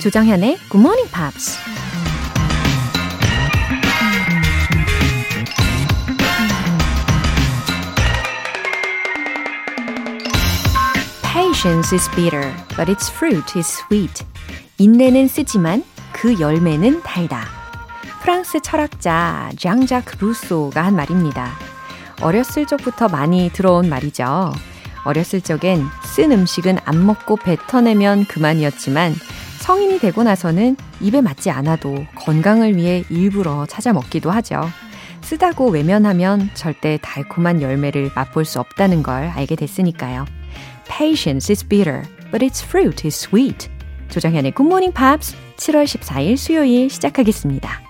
조정현의 Good Morning Pops. Patience is bitter, but its fruit is sweet. 인내는 쓰지만 그 열매는 달다. 프랑스 철학자 장자크 루소가 한 말입니다. 어렸을 적부터 많이 들어온 말이죠. 어렸을 적엔 쓴 음식은 안 먹고 뱉어내면 그만이었지만 성인이 되고 나서는 입에 맞지 않아도 건강을 위해 일부러 찾아 먹기도 하죠. 쓰다고 외면하면 절대 달콤한 열매를 맛볼 수 없다는 걸 알게 됐으니까요. Patience is bitter, but its fruit is sweet. 조정현의 Good Morning Pops 7월 14일 수요일 시작하겠습니다.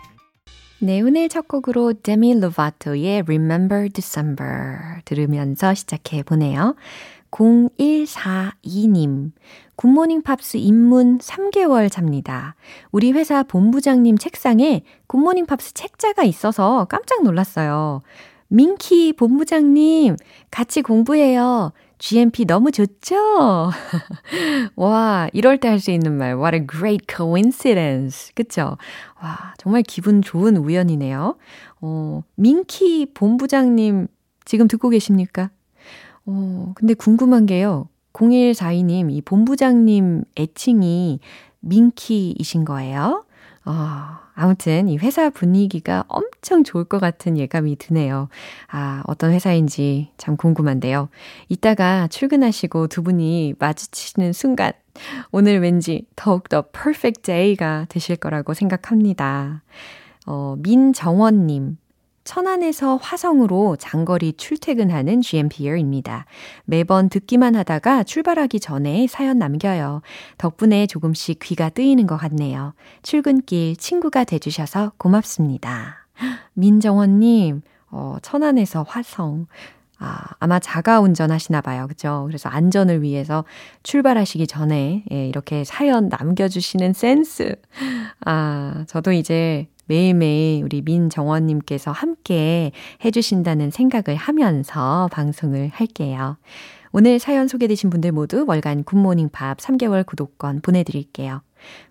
네, 오늘 첫 곡으로 데미 로바토의 Remember December 들으면서 시작해 보네요. 0142님, 굿모닝 팝스 입문 3개월 차입니다. 우리 회사 본부장님 책상에 굿모닝 팝스 책자가 있어서 깜짝 놀랐어요. 민키 본부장님, 같이 공부해요. GMP 너무 좋죠? 와, 이럴 때 할 수 있는 말. What a great coincidence. 그쵸? 와, 정말 기분 좋은 우연이네요. 어, 민키 본부장님 지금 듣고 계십니까? 어, 근데 궁금한 게요. 0142님, 이 본부장님 애칭이 민키이신 거예요? 아, 아무튼 이 회사 분위기가 엄청 좋을 것 같은 예감이 드네요. 아, 어떤 회사인지 참 궁금한데요. 이따가 출근하시고 두 분이 마주치는 순간 오늘 왠지 더욱더 perfect day가 되실 거라고 생각합니다. 어, 민정원님. 천안에서 화성으로 장거리 출퇴근하는 GMPR입니다. 매번 듣기만 하다가 출발하기 전에 사연 남겨요. 덕분에 조금씩 귀가 뜨이는 것 같네요. 출근길 친구가 돼주셔서 고맙습니다. 민정원님, 어, 천안에서 화성. 아, 아마 자가 운전하시나 봐요. 그죠? 그래서 안전을 위해서 출발하시기 전에 예, 이렇게 사연 남겨주시는 센스. 아, 저도 이제 매일매일 우리 민정원님께서 함께 해주신다는 생각을 하면서 방송을 할게요. 오늘 사연 소개되신 분들 모두 월간 굿모닝 팝스 3개월 구독권 보내드릴게요.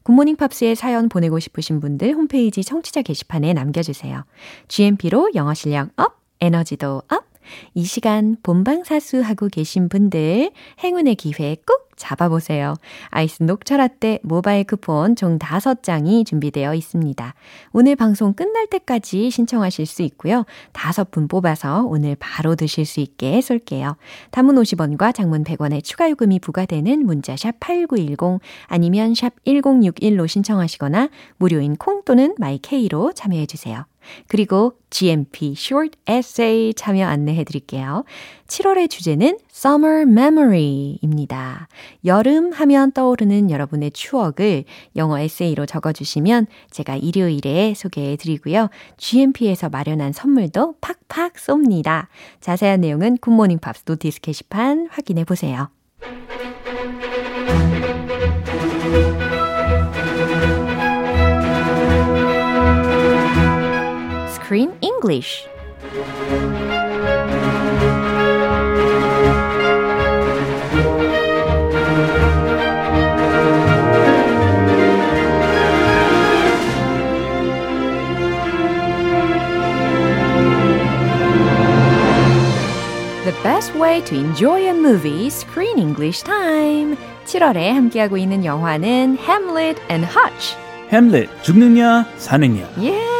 굿모닝 팝스에 사연 보내고 싶으신 분들 홈페이지 청취자 게시판에 남겨주세요. GMP로 영어 실력 up, 에너지도 up, 이 시간 본방사수 하고 계신 분들 행운의 기회 꼭 잡아보세요. 아이스 녹차라떼 모바일 쿠폰 총 5장이 준비되어 있습니다. 오늘 방송 끝날 때까지 신청하실 수 있고요. 5분 뽑아서 오늘 바로 드실 수 있게 쏠게요. 단문 50원과 장문 100원의 추가 요금이 부과되는 문자 샵 8910 아니면 샵 1061로 신청하시거나 무료인 콩 또는 마이케이로 참여해 주세요. 그리고 GMP Short Essay 참여 안내해 드릴게요. 7월의 주제는 Summer Memory입니다. 여름 하면 떠오르는 여러분의 추억을 영어 에세이로 적어주시면 제가 일요일에 소개해 드리고요. GMP에서 마련한 선물도 팍팍 쏩니다. 자세한 내용은 굿모닝 팝스 notice 게시판 확인해 보세요. Screen English. The best way to enjoy a movie, Screen English Time. 7월에 함께하고 있는 영화는 Hamlet and Hutch. 햄릿 죽느냐 사느냐. 예, good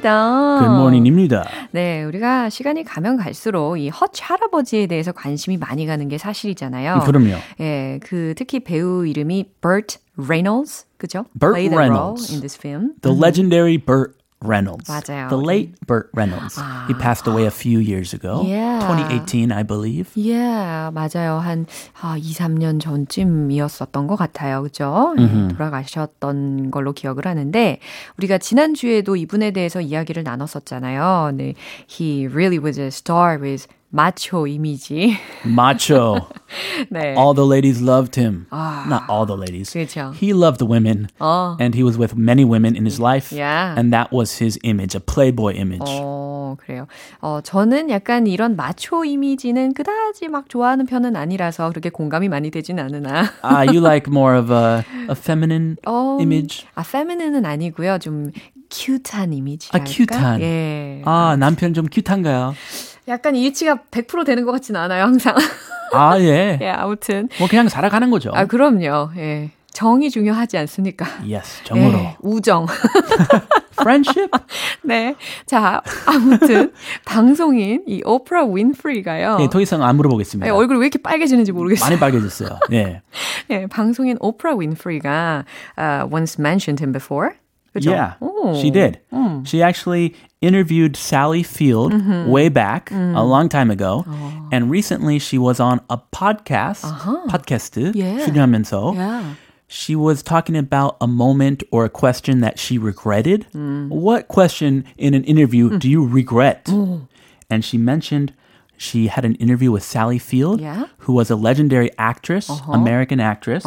Good morning입니다. 네, 우리가 시간이 가면 갈수록 이 허치 할아버지에 대해서 관심이 많이 가는 게 사실이잖아요. 그럼요. 예, 그 특히 배우 이름이 Burt Reynolds, 그죠? Burt Play the Reynolds. in this film. The legendary Burt Reynolds. 맞아요. The late Burt Reynolds. He passed away a few years ago. Yeah. 2018, I believe. 예, 맞아요. 한 아, 2, 3년 전쯤이었었던 것 같아요. 그죠? 예, 돌아가셨던 걸로 기억을 하는데 우리가 지난주에도 이분에 대해서 이야기를 나눴었잖아요. 네. He really was a star with 마초 이미지. Macho. 네. All the ladies loved him. Not all the ladies. 그렇죠. He loved women. 어. And he was with many women in his life. Yeah. And that was his image, a playboy image. 어, 어, 그래요. 어, 저는 약간 이런 마초 이미지는 그다지 막 좋아하는 편은 아니라서 그렇게 공감이 많이 되진 않으나. Ah, you like more of a, a feminine 어, image? 아, feminine은 아니고요. 좀 큐트한 이미지랄까? 아, 큐트한. 예. 아, 남편 좀 큐트한가요? 약간 일치가 100% 되는 것 같지는 않아요, 항상. 아, 예. 예, 아무튼. 뭐 그냥 살아가는 거죠. 아, 그럼요. 예. 정이 중요하지 않습니까? yes, 정으로. 예, 우정. Friendship? 네. 자, 아무튼 방송인 이 오프라 윈프리가요. 예, 더 이상 안 물어보겠습니다. 예, 얼굴이 왜 이렇게 빨개지는지 모르겠어요. 많이 빨개졌어요. 예. 예, 방송인 오프라 윈프리가 uh, once mentioned him before. 그죠? Yeah, 오. she did. She actually interviewed Sally Field way back a long time ago, and recently she was on a podcast, podcast Yeah. 출연하면서 Yeah. she was talking about a moment or a question that she regretted. What question in an interview do you regret? And she mentioned she had an interview with Sally Field, Yeah. who was a legendary actress, American actress,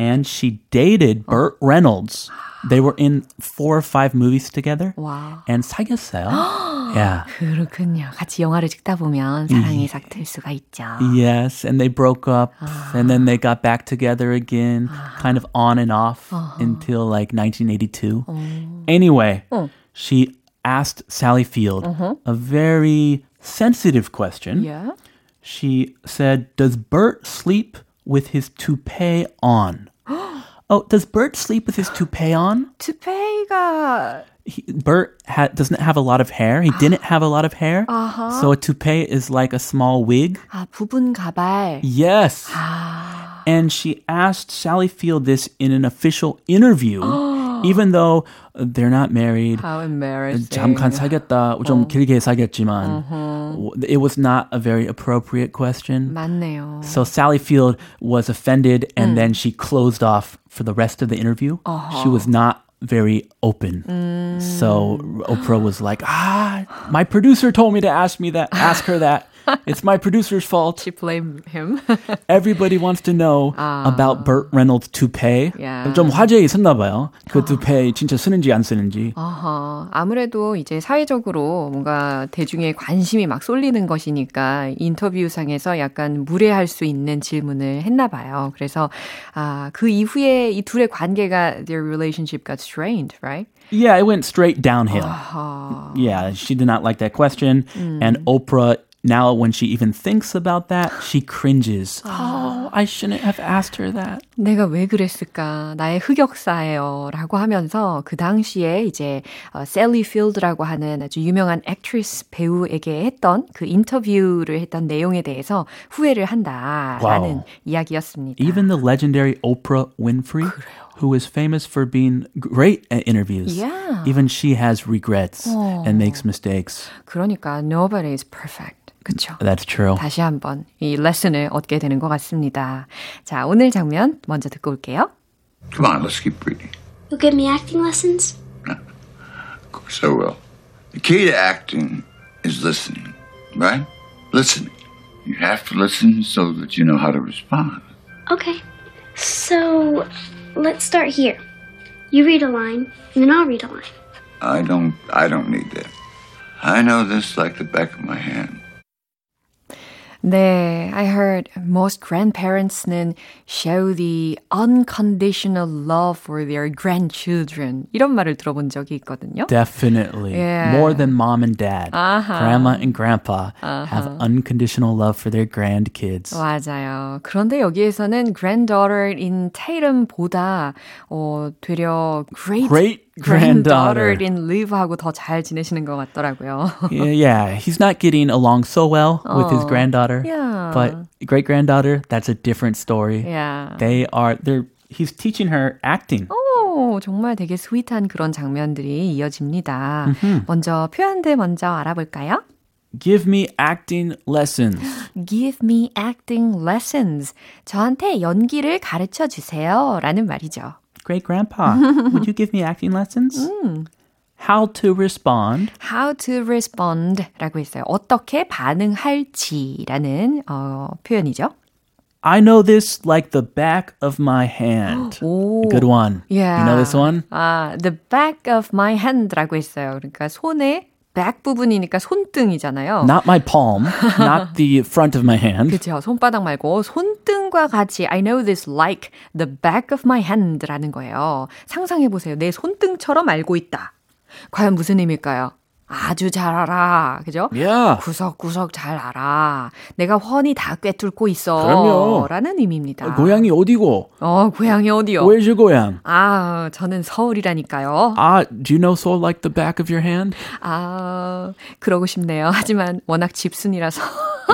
and she dated Burt Reynolds. They were in four or five movies together, 와. and 사귀었어요. yeah. 그렇군요. 같이 영화를 찍다 보면 사랑이 삭틀 수가 있죠. Yes, and they broke up, and then they got back together again, kind of on and off until like 1982. Anyway, she asked Sally Field a very sensitive question. Yeah. She said, Does Bert sleep with his toupee on? oh, does Bert sleep with his toupee on? 투페이가 He, Bert ha- doesn't have a lot of hair. He didn't have a lot of hair. So a toupee is like a small wig. 아, 부분 가발. Yes. And she asked Sally Field this in an official interview, even though they're not married. How embarrassing. 잠깐 사귀었다, 좀 길게 사귀었지만, it was not a very appropriate question. 맞네요. So Sally Field was offended and then she closed off for the rest of the interview. She was not very open. So Oprah was like, ah, my producer told me to ask me that, ask her that. It's my producer's fault. She blame him. Everybody wants to know about Burt Reynolds' toupee. Yeah. 좀 화제 있었나 봐요. 그 toupee 진짜 쓰는지 안 쓰는지. 어허, 아무래도 이제 사회적으로 뭔가 대중의 관심이 막 쏠리는 것이니까 인터뷰상에서 약간 무례할 수 있는 질문을 했나 봐요. 그래서 아, 그 이후에 이 둘의 관계가 their relationship got strained, right? Yeah, it went straight downhill. 어허. Yeah, she did not like that question. And Oprah, now when she even thinks about that, she cringes. Oh, I shouldn't have asked her that. 내가 왜 그랬을까? 나의 흑역사예요. 라고 하면서 그 당시에 이제 어, 셀리 필드라고 하는 아주 유명한 액트리스 배우에게 했던 그 인터뷰를 했던 내용에 대해서 후회를 한다라는 와우. 이야기였습니다. Even the legendary Oprah Winfrey, who is famous for being great at interviews, Yeah. even she has regrets and makes mistakes. 그러니까 nobody is perfect. 그쵸? That's true. 다시 한번 이 레슨을 얻게 되는 것 같습니다. 자, 오늘 장면 먼저 듣고 올게요. Come on, let's keep reading. You'll give me acting lessons? Of course I will. The key to acting is listening, right? Listening. You have to listen so that you know how to respond. Okay. So, let's start here. You read a line, and then I'll read a line. I don't I don't need that. I know this like the back of my hand. 네, I heard most grandparents는 show the unconditional love for their grandchildren. 이런 말을 들어본 적이 있거든요. Definitely. Yeah. More than mom and dad. Grandma and grandpa have unconditional love for their grandkids. 맞아요. 그런데 여기에서는 granddaughter-in Tatum보다 어, 되려 great, Great granddaughter. granddaughter-in Liv하고 더 잘 지내시는 것 같더라고요. yeah, yeah, he's not getting along so well with his granddaughter. Yeah. But great granddaughter, that's a different story. yeah. They are they're he's teaching her acting. 오, 정말 되게 스윗한 그런 장면들이 이어집니다. 먼저 표현들 먼저 알아볼까요? Give me acting lessons. Give me acting lessons. 저한테 연기를 가르쳐 주세요. 라는 말이죠. Great grandpa, would you give me acting lessons? How to respond. How to respond 라고 했어요. 어떻게 반응할지라는 어, 표현이죠. I know this like the back of my hand. 오. Good one. Yeah. You know this one? 아, the back of my hand라고 했어요. 그러니까 손의 Back 부분이니까 손등이잖아요. Not my palm, not the front of my hand. 그렇죠. 손바닥 말고 손등과 같이 I know this like the back of my hand라는 거예요. 상상해 보세요. 내 손등처럼 알고 있다. 과연 무슨 의미일까요? 아주 잘 알아. 그죠? Yeah. 구석구석 잘 알아. 내가 훤히 다 꿰뚫고 있어. 그럼요. 라는 의미입니다. 고향이 어디고? 어, 고향이 어디요? Where's your 고향? 아, 저는 서울이라니까요. Ah, do you know Seoul like the back of your hand? 아, 그러고 싶네요. 하지만 워낙 집순이라서.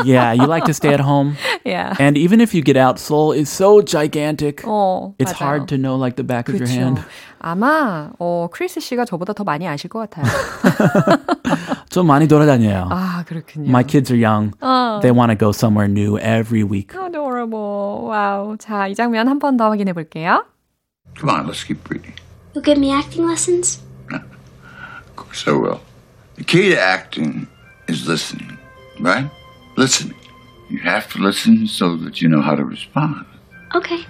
Yeah, you like to stay at home. yeah. And even if you get out, Seoul is so gigantic. 어, It's 맞아요. hard to know like the back of your 그렇죠. hand. 아마 어 크리스 씨가 저보다 더 많이 아실 것 같아요. 좀 많이 돌아다녀요. 아 그렇군요. My kids are young. They want to go somewhere new every week. Adorable. 와우. 자, 이 장면 한 번 더 확인해 볼게요. Come on, let's keep reading. You'll give me acting lessons? Of course I will. The key to acting is listening, right? Listening. You have to listen so that you know how to respond. Okay.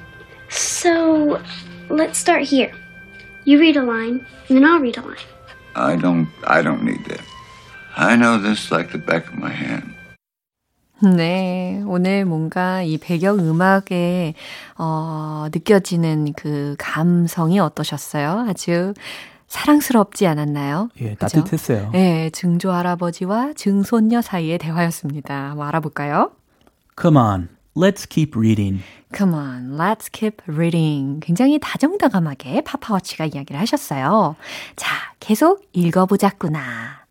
So, let's start here. You read a line, and then I'll read a line. I don't I don't need that. I know this like the back of my hand. 네, 오늘 뭔가 이 배경 음악에 어, 느껴지는 그 감성이 어떠셨어요? 아주 사랑스럽지 않았나요? 예, 그죠? 따뜻했어요. 네, 증조 할아버지와 증손녀 사이의 대화였습니다. 한번 알아볼까요? Come on, let's keep reading. Come on, let's keep reading. 굉장히 다정다감하게 파파워치가 이야기를 하셨어요. 자, 계속 읽어보자꾸나.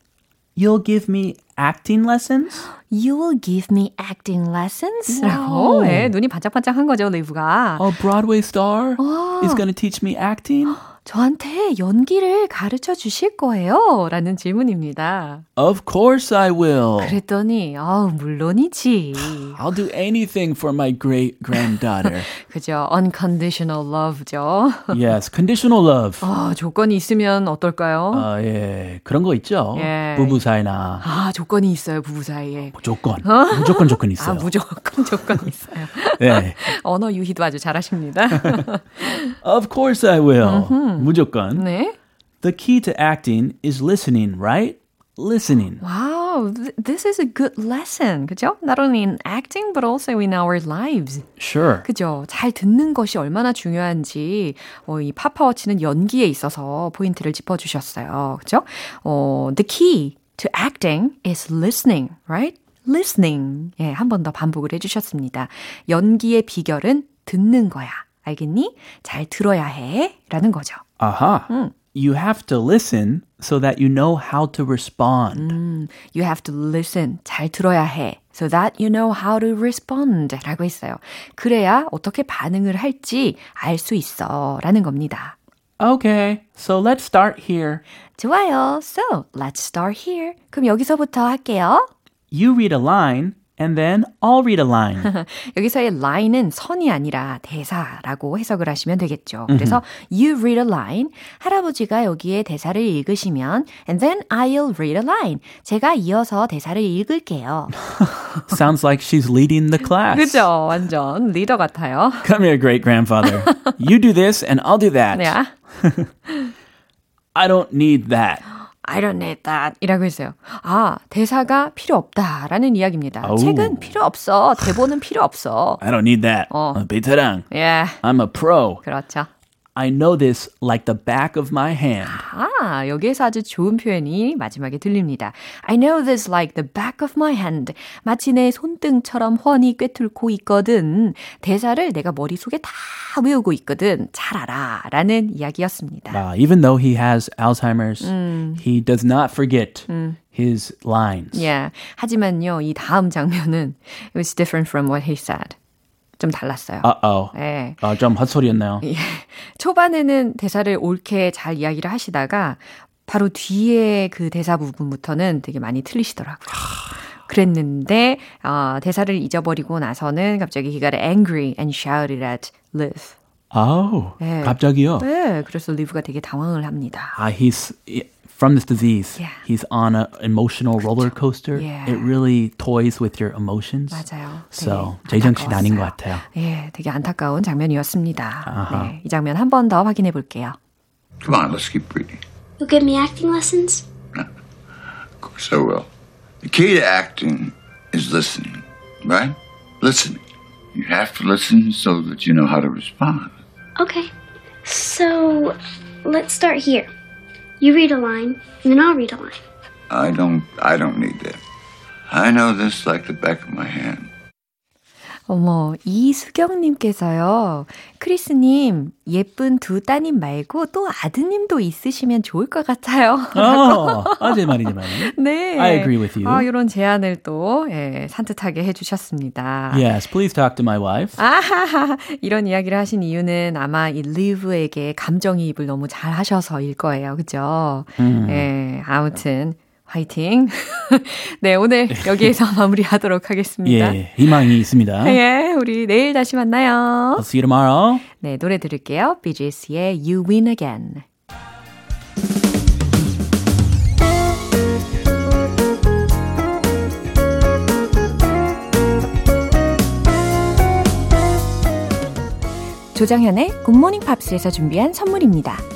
You'll give me acting lessons? You will give me acting lessons? 라고. 네, 눈이 반짝반짝한 거죠, 리브가. A Broadway star is going to teach me acting? 저한테 연기를 가르쳐 주실 거예요? 라는 질문입니다. Of course I will. 그랬더니, 아우, 물론이지. I'll do anything for my great granddaughter. 그죠? unconditional love죠. yes, conditional love. 아, 조건이 있으면 어떨까요? 아, 예. 그런 거 있죠. 예. 부부 사이나 아, 조건이 있어요, 부부 사이에. 무조건. 무조건 조건 있어요. 아, 무조건 조건이 있어요. 예. 언어 유희도 아주 잘하십니다. Of course I will. 무조건. 네. The key to acting is listening, right? Listening. Wow, th- this is a good lesson. 그죠? Not only in acting, but also in our lives. Sure. 그죠? 잘 듣는 것이 얼마나 중요한지, 어, 이 파파워치는 연기에 있어서 포인트를 짚어주셨어요. 그죠? 어, the key to acting is listening, right? listening. 예, 한 번 더 반복을 해주셨습니다. 연기의 비결은 듣는 거야. 알겠니? 잘 들어야 해. 라는 거죠. Aha. You have to listen so that you know how to respond. You have to listen. 잘 들어야 해. So that you know how to respond. 라고 했어요. 그래야 어떻게 반응을 할지 알 수 있어. 라는 겁니다. Okay, so let's start here. 좋아요. So, let's start here. 그럼 여기서부터 할게요. You read a line, and then I'll read a line. 여기서의 line은 선이 아니라 대사라고 해석을 하시면 되겠죠. 그래서 you read a line. 할아버지가 여기에 대사를 읽으시면 and then I'll read a line. 제가 이어서 대사를 읽을게요. Sounds like she's leading the class. 그죠? 완전 리더 같아요. Come here, great grandfather. you do this, and I'll do that. 네. I don't need that. I don't need that. 이라고 했어요. 아, 대사가 필요 없다라는 이야기입니다. 아우. 책은 필요 없어. 대본은 필요 없어. I don't need that. 어. 어, 베테랑. 예. I'm a pro. 그렇죠. I know this like the back of my hand. 아, 여기에서 아주 좋은 표현이 마지막에 들립니다. I know this like the back of my hand. 마치 내 손등처럼 훤히 꿰뚫고 있거든. 대사를 내가 머릿속에 다 외우고 있거든. 잘 알아. 라는 이야기였습니다. Uh, even though he has Alzheimer's, he does not forget his lines. 예. 하지만요, 이 다음 장면은 it was different from what he said. 좀 달랐어요. Uh-oh. 예. 아, 좀 헛소리였네요. 예. 초반에는 대사를 옳게 잘 이야기를 하시다가 바로 뒤에 그 대사 부분부터는 되게 많이 틀리시더라고요. 그랬는데 어, 대사를 잊어버리고 나서는 갑자기 he got angry and shouted at Liv. 아우, 예. 갑자기요? 네, 그래서 리브가 되게 당황을 합니다. Uh, he's from this disease. Yeah. He's on an emotional roller coaster. Yeah. It really toys with your emotions. 맞아요. So 되게 제정신 아닌 것 안타까웠어요. 같아요. 예, 되게 안타까운 장면이었습니다. 아하. 네, 이 장면 한 번 더 확인해 볼게요. Come on, let's keep reading. You'll give me acting lessons? Of course I will. The key to acting is listening, right? Listening. You have to listen so that you know how to respond. Okay. So let's start here. You read a line, and then I'll read a line. I don't I don't need that. I know this like the back of my hand. 어머, 이수경님께서요. 크리스님, 예쁜 두 따님 말고 또 아드님도 있으시면 좋을 것 같아요. 어, 아, 제 말이지 말. 네. I agree with you. 아, 이런 제안을 또, 예, 산뜻하게 해주셨습니다. Yes, please talk to my wife. 아하하. 이런 이야기를 하신 이유는 아마 이 리브에게 감정이입을 너무 잘 하셔서일 거예요. 그죠? 음. 예, 아무튼. 화이팅. 네, 오늘 여기에서 마무리하도록 하겠습니다. 예, 희망이 있습니다. 예, 우리 내일 다시 만나요. I'll see you tomorrow. 네, 노래 들을게요. BGS의 You Win Again. 조정현의 굿모닝 팝스에서 준비한 선물입니다.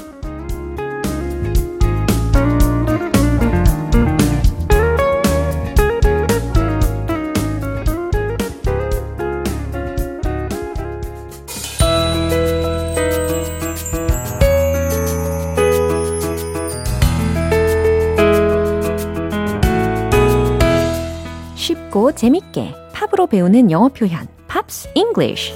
재밌게 팝으로 배우는 영어 표현 Pops English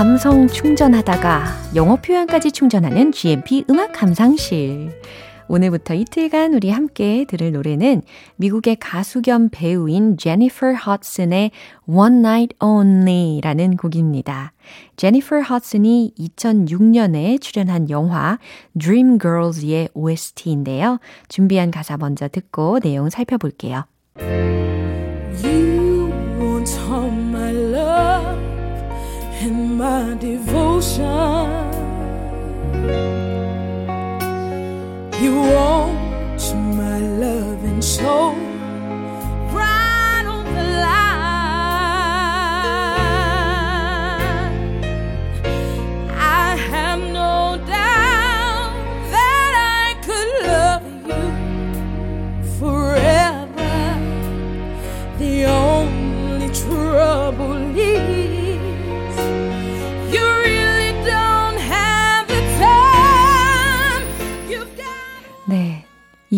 감성 충전하다가 영어 표현까지 충전하는 GMP 음악 감상실. 오늘부터 이틀간 우리 함께 들을 노래는 미국의 가수 겸 배우인 제니퍼 허드슨의 One Night Only라는 곡입니다. 제니퍼 허슨이 2006년에 출연한 영화 Dreamgirls의 OST인데요. 준비한 가사 먼저 듣고 내용 살펴볼게요. You want all my love and my devotion. You want my love and soul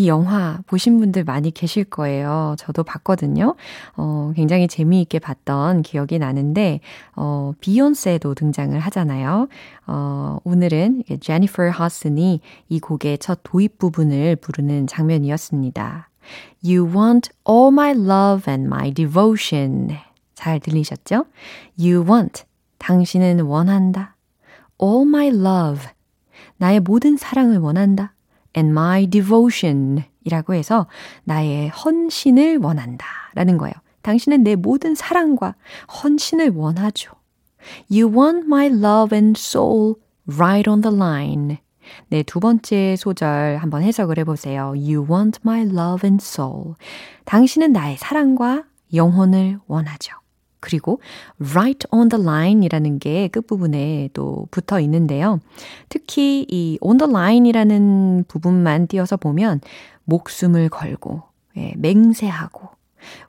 이 영화 보신 분들 많이 계실 거예요. 저도 봤거든요. 어, 굉장히 재미있게 봤던 기억이 나는데, 어, 비욘세도 등장을 하잖아요. 어, 오늘은 제니퍼 허슨이 이 곡의 첫 도입 부분을 부르는 장면이었습니다. You want all my love and my devotion. 잘 들리셨죠? You want. 당신은 원한다. All my love. 나의 모든 사랑을 원한다. And my devotion 이라고 해서 나의 헌신을 원한다 라는 거예요. 당신은 내 모든 사랑과 헌신을 원하죠. You want my love and soul right on the line. 네, 두 번째 소절 한번 해석을 해보세요. You want my love and soul. 당신은 나의 사랑과 영혼을 원하죠. 그리고 right on the line 이라는 게 끝부분에 또 붙어 있는데요. 특히 이 on the line 이라는 부분만 띄어서 보면 목숨을 걸고, 예, 맹세하고,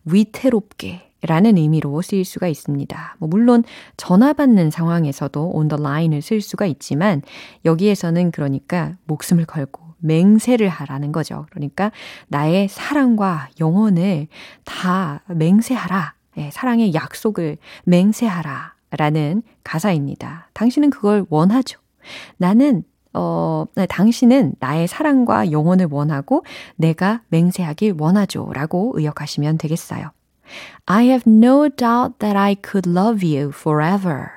위태롭게 라는 의미로 쓰일 수가 있습니다. 뭐 물론 전화 받는 상황에서도 on the line을 쓸 수가 있지만 여기에서는 그러니까 목숨을 걸고 맹세를 하라는 거죠. 그러니까 나의 사랑과 영혼을 다 맹세하라. 예, 사랑의 약속을 맹세하라. 라는 가사입니다. 당신은 그걸 원하죠. 나는 어, 네, 당신은 나의 사랑과 영혼을 원하고 내가 맹세하길 원하죠. 라고 의역하시면 되겠어요. I have no doubt that I could love you forever.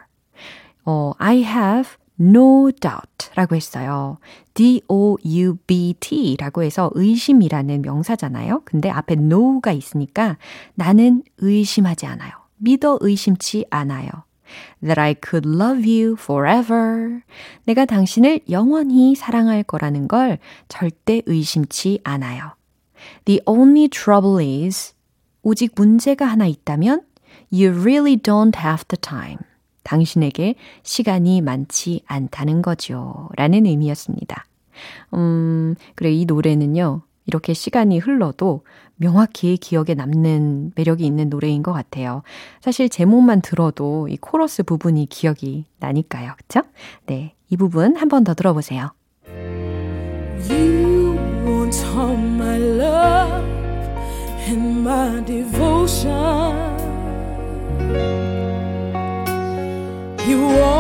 어, I have no doubt 라고 했어요. D-O-U-B-T 라고 해서 의심이라는 명사잖아요. 근데 앞에 no가 있으니까 나는 의심하지 않아요. 믿어 의심치 않아요. That I could love you forever. 내가 당신을 영원히 사랑할 거라는 걸 절대 의심치 않아요. The only trouble is 오직 문제가 하나 있다면 You really don't have the time. 당신에게 시간이 많지 않다는 거죠. 라는 의미였습니다. 음, 그래, 이 노래는요, 이렇게 시간이 흘러도 명확히 기억에 남는 매력이 있는 노래인 것 같아요. 사실 제목만 들어도 이 코러스 부분이 기억이 나니까요. 그쵸? 네. 이 부분 한 번 더 들어보세요. You want all my love and my devotion. You want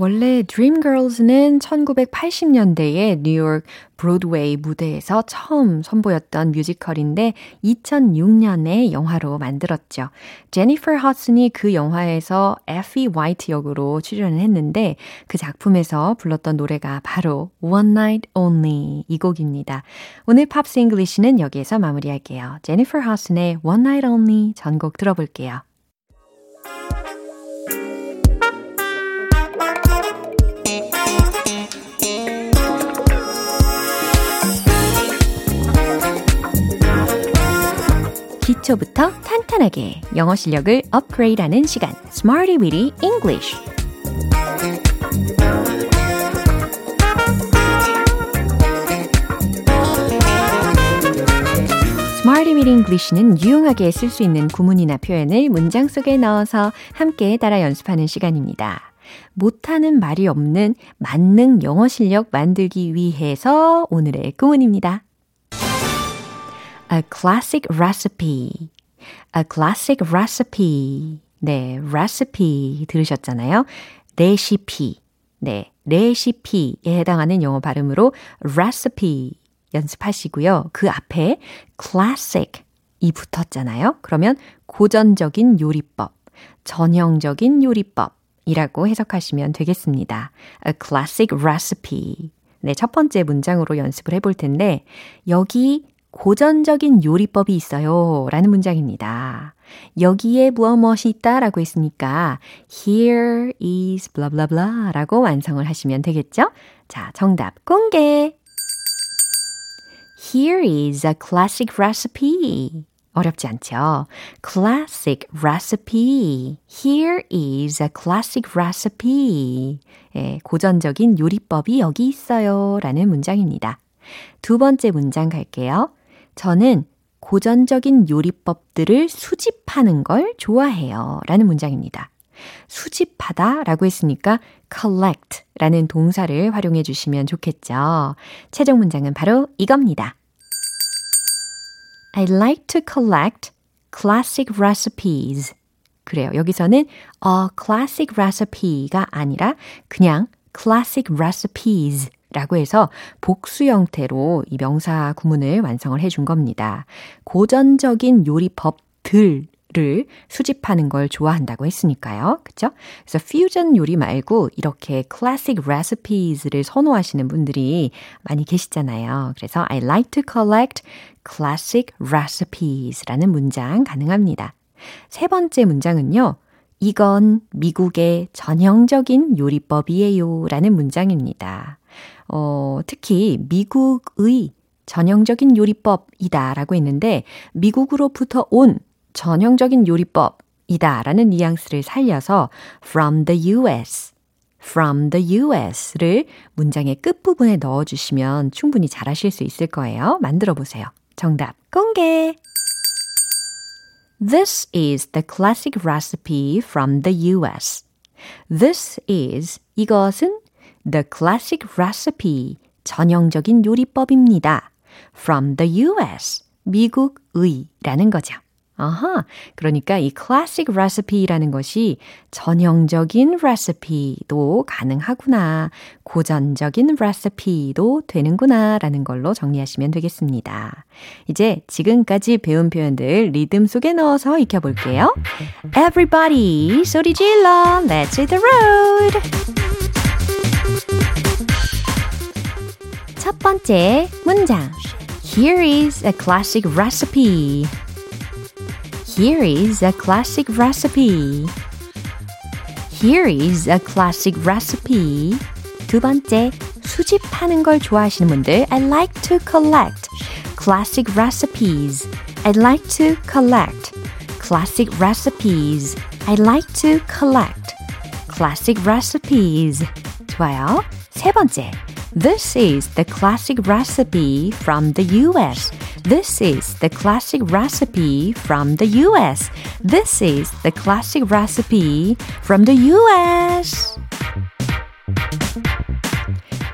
원래 Dreamgirls는 1980년대에 뉴욕 브로드웨이 무대에서 처음 선보였던 뮤지컬인데 2006년에 영화로 만들었죠. 제니퍼 허드슨이 그 영화에서 에피 화이트 역으로 출연을 했는데 그 작품에서 불렀던 노래가 바로 One Night Only 이 곡입니다. 오늘 Pops English는 여기에서 마무리할게요. 제니퍼 허드슨의 One Night Only 전곡 들어볼게요. 기초부터 탄탄하게 영어 실력을 업그레이드하는 시간 Smarty Weedy English Smarty Weedy English는 유용하게 쓸 수 있는 구문이나 표현을 문장 속에 넣어서 함께 따라 연습하는 시간입니다. 못하는 말이 없는 만능 영어 실력 만들기 위해서 오늘의 구문입니다. A classic recipe. A classic recipe. 네, recipe 들으셨잖아요. 레시피. 네, 레시피에 해당하는 영어 발음으로 recipe 연습하시고요. 그 앞에 classic 이 붙었잖아요. 그러면 고전적인 요리법, 전형적인 요리법이라고 해석하시면 되겠습니다. A classic recipe. 네, 첫 번째 문장으로 연습을 해볼 텐데, 여기 고전적인 요리법이 있어요. 라는 문장입니다. 여기에 무엇 무엇이 있다 라고 했으니까 here is blah blah blah 라고 완성을 하시면 되겠죠? 자, 정답 공개! Here is a classic recipe. 어렵지 않죠? Classic recipe. Here is a classic recipe. 예, 고전적인 요리법이 여기 있어요. 라는 문장입니다. 두 번째 문장 갈게요. 저는 고전적인 요리법들을 수집하는 걸 좋아해요. 라는 문장입니다. 수집하다 라고 했으니까 collect 라는 동사를 활용해 주시면 좋겠죠. 최종 문장은 바로 이겁니다. I like to collect classic recipes. 그래요. 여기서는 a classic recipe가 아니라 그냥 classic recipes 라고 해서 복수 형태로 이 명사 구문을 완성을 해준 겁니다. 고전적인 요리법들 를 수집하는 걸 좋아한다고 했으니까요. 그쵸? 그래서 퓨전 요리 말고 이렇게 classic recipes를 선호하시는 분들이 많이 계시잖아요. 그래서 I like to collect classic recipes 라는 문장 가능합니다. 세 번째 문장은요. 이건 미국의 전형적인 요리법이에요 라는 문장입니다. 어, 특히 미국의 전형적인 요리법이다 라고 했는데 미국으로부터 온 전형적인 요리법이다 라는 뉘앙스를 살려서 from the US, from the US를 문장의 끝부분에 넣어 주시면 충분히 잘하실 수 있을 거예요. 만들어 보세요. 정답 공개! This is the classic recipe from the US. This is 이것은 the classic recipe 전형적인 요리법입니다. from the US 미국의라는 거죠. 아하, 그러니까 이 classic recipe라는 것이 전형적인 recipe도 가능하구나, 고전적인 recipe도 되는구나 라는 걸로 정리하시면 되겠습니다. 이제 지금까지 배운 표현들 리듬 속에 넣어서 익혀볼게요. Everybody, 소리 질러, let's hit the road! 번째 문장. Here is a classic recipe. Here is a classic recipe. Here is a classic recipe. 두 번째, 수집하는 걸 좋아하시는 분들, I like to collect classic recipes. I'd like to collect classic recipes. I'd like to collect classic recipes. 좋아요. 세 번째, This is the classic recipe from the US. This is the classic recipe from the US. This is the classic recipe from the US.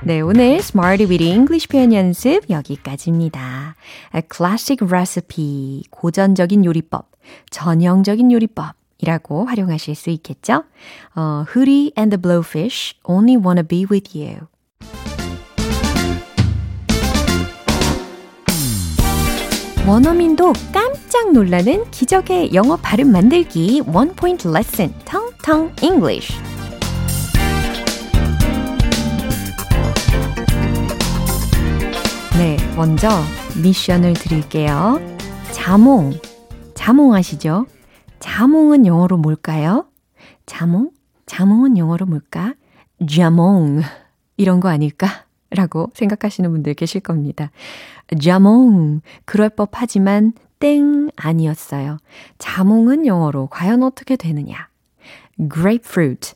네, 오늘 Smarty with English 표현 연습 여기까지입니다. A classic recipe, 고전적인 요리법, 전형적인 요리법. 이라고 활용하실 수 있겠죠? 어, Hootie and the Blowfish, Only Wanna Be With You. 원어민도 깜짝 놀라는 기적의 영어 발음 만들기 원 포인트 레슨 텅텅 English. 네, 먼저 미션을 드릴게요. 자몽. 자몽 아시죠? 자몽은 영어로 뭘까요? 자몽? 자몽은 영어로 뭘까? 자몽. 이런 거 아닐까? 라고 생각하시는 분들 계실 겁니다. 자몽. 그럴 법 하지만 땡 아니었어요. 자몽은 영어로 과연 어떻게 되느냐? grapefruit.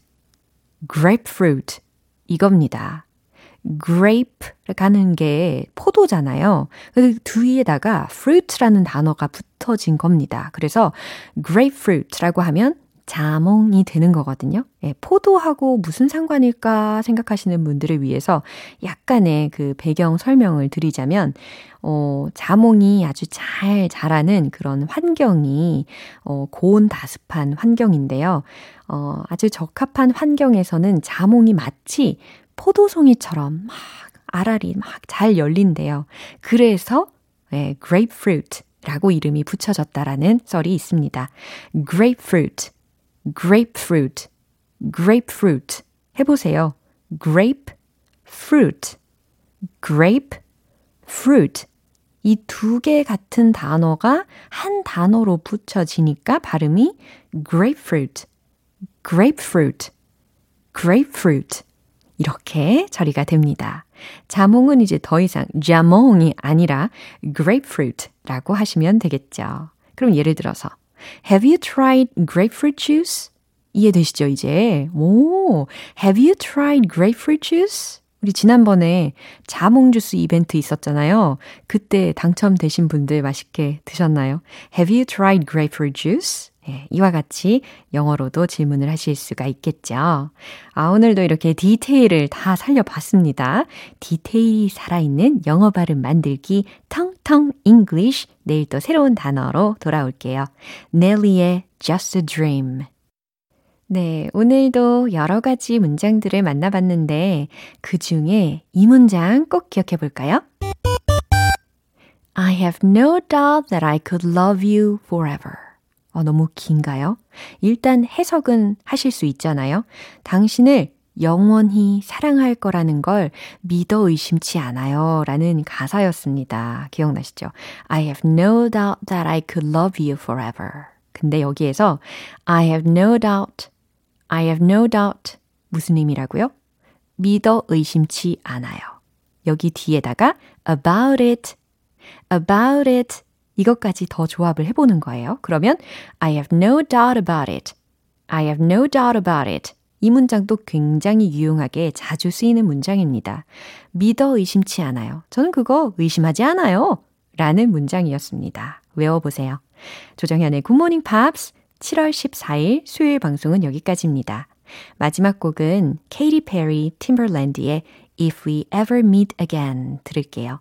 grapefruit. 이겁니다. grape 가는 게 포도잖아요. 그 뒤에다가 fruit라는 단어가 붙어진 겁니다. 그래서 grapefruit라고 하면 자몽이 되는 거거든요. 예, 포도하고 무슨 상관일까 생각하시는 분들을 위해서 약간의 그 배경 설명을 드리자면, 어, 자몽이 아주 잘 자라는 그런 환경이, 어, 고온 다습한 환경인데요. 어, 아주 적합한 환경에서는 자몽이 마치 포도송이처럼 막 알알이 막 잘 열린대요. 그래서, 예, grapefruit. 라고 이름이 붙여졌다라는 썰이 있습니다. grapefruit. Grapefruit, grapefruit. 해보세요. grapefruit, grapefruit. 이 두 개 같은 단어가 한 단어로 붙여지니까 발음이 grapefruit, grapefruit, grapefruit. 이렇게 처리가 됩니다. 자몽은 이제 더 이상 자몽이 아니라 grapefruit라고 하시면 되겠죠. 그럼 예를 들어서 Have you tried grapefruit juice? 이해되시죠, 이제? 오, have you tried grapefruit juice? 우리 지난번에 자몽 주스 이벤트 있었잖아요. 그때 당첨되신 분들 맛있게 드셨나요? Have you tried grapefruit juice? 예, 이와 같이 영어로도 질문을 하실 수가 있겠죠. 아, 오늘도 이렇게 디테일을 다 살려봤습니다. 디테일이 살아있는 영어 발음 만들기 텅텅 English. 내일 또 새로운 단어로 돌아올게요. 넬리의 Just a Dream. 네, 오늘도 여러 가지 문장들을 만나봤는데 그 중에 이 문장 꼭 기억해 볼까요? I have no doubt that I could love you forever. 어, 너무 긴가요? 일단 해석은 하실 수 있잖아요. 당신을 영원히 사랑할 거라는 걸 믿어 의심치 않아요. 라는 가사였습니다. 기억나시죠? I have no doubt that I could love you forever. 근데 여기에서 I have no doubt, I have no doubt 무슨 의미라고요? 믿어 의심치 않아요. 여기 뒤에다가 about it, about it 이것까지 더 조합을 해보는 거예요. 그러면 I have no doubt about it. I have no doubt about it. 이 문장도 굉장히 유용하게 자주 쓰이는 문장입니다. 믿어 의심치 않아요. 저는 그거 의심하지 않아요. 라는 문장이었습니다. 외워보세요. 조정현의 굿모닝 팝스 7월 14일 수요일 방송은 여기까지입니다. 마지막 곡은 케이티 페리 팀버랜드의 If We Ever Meet Again 들을게요.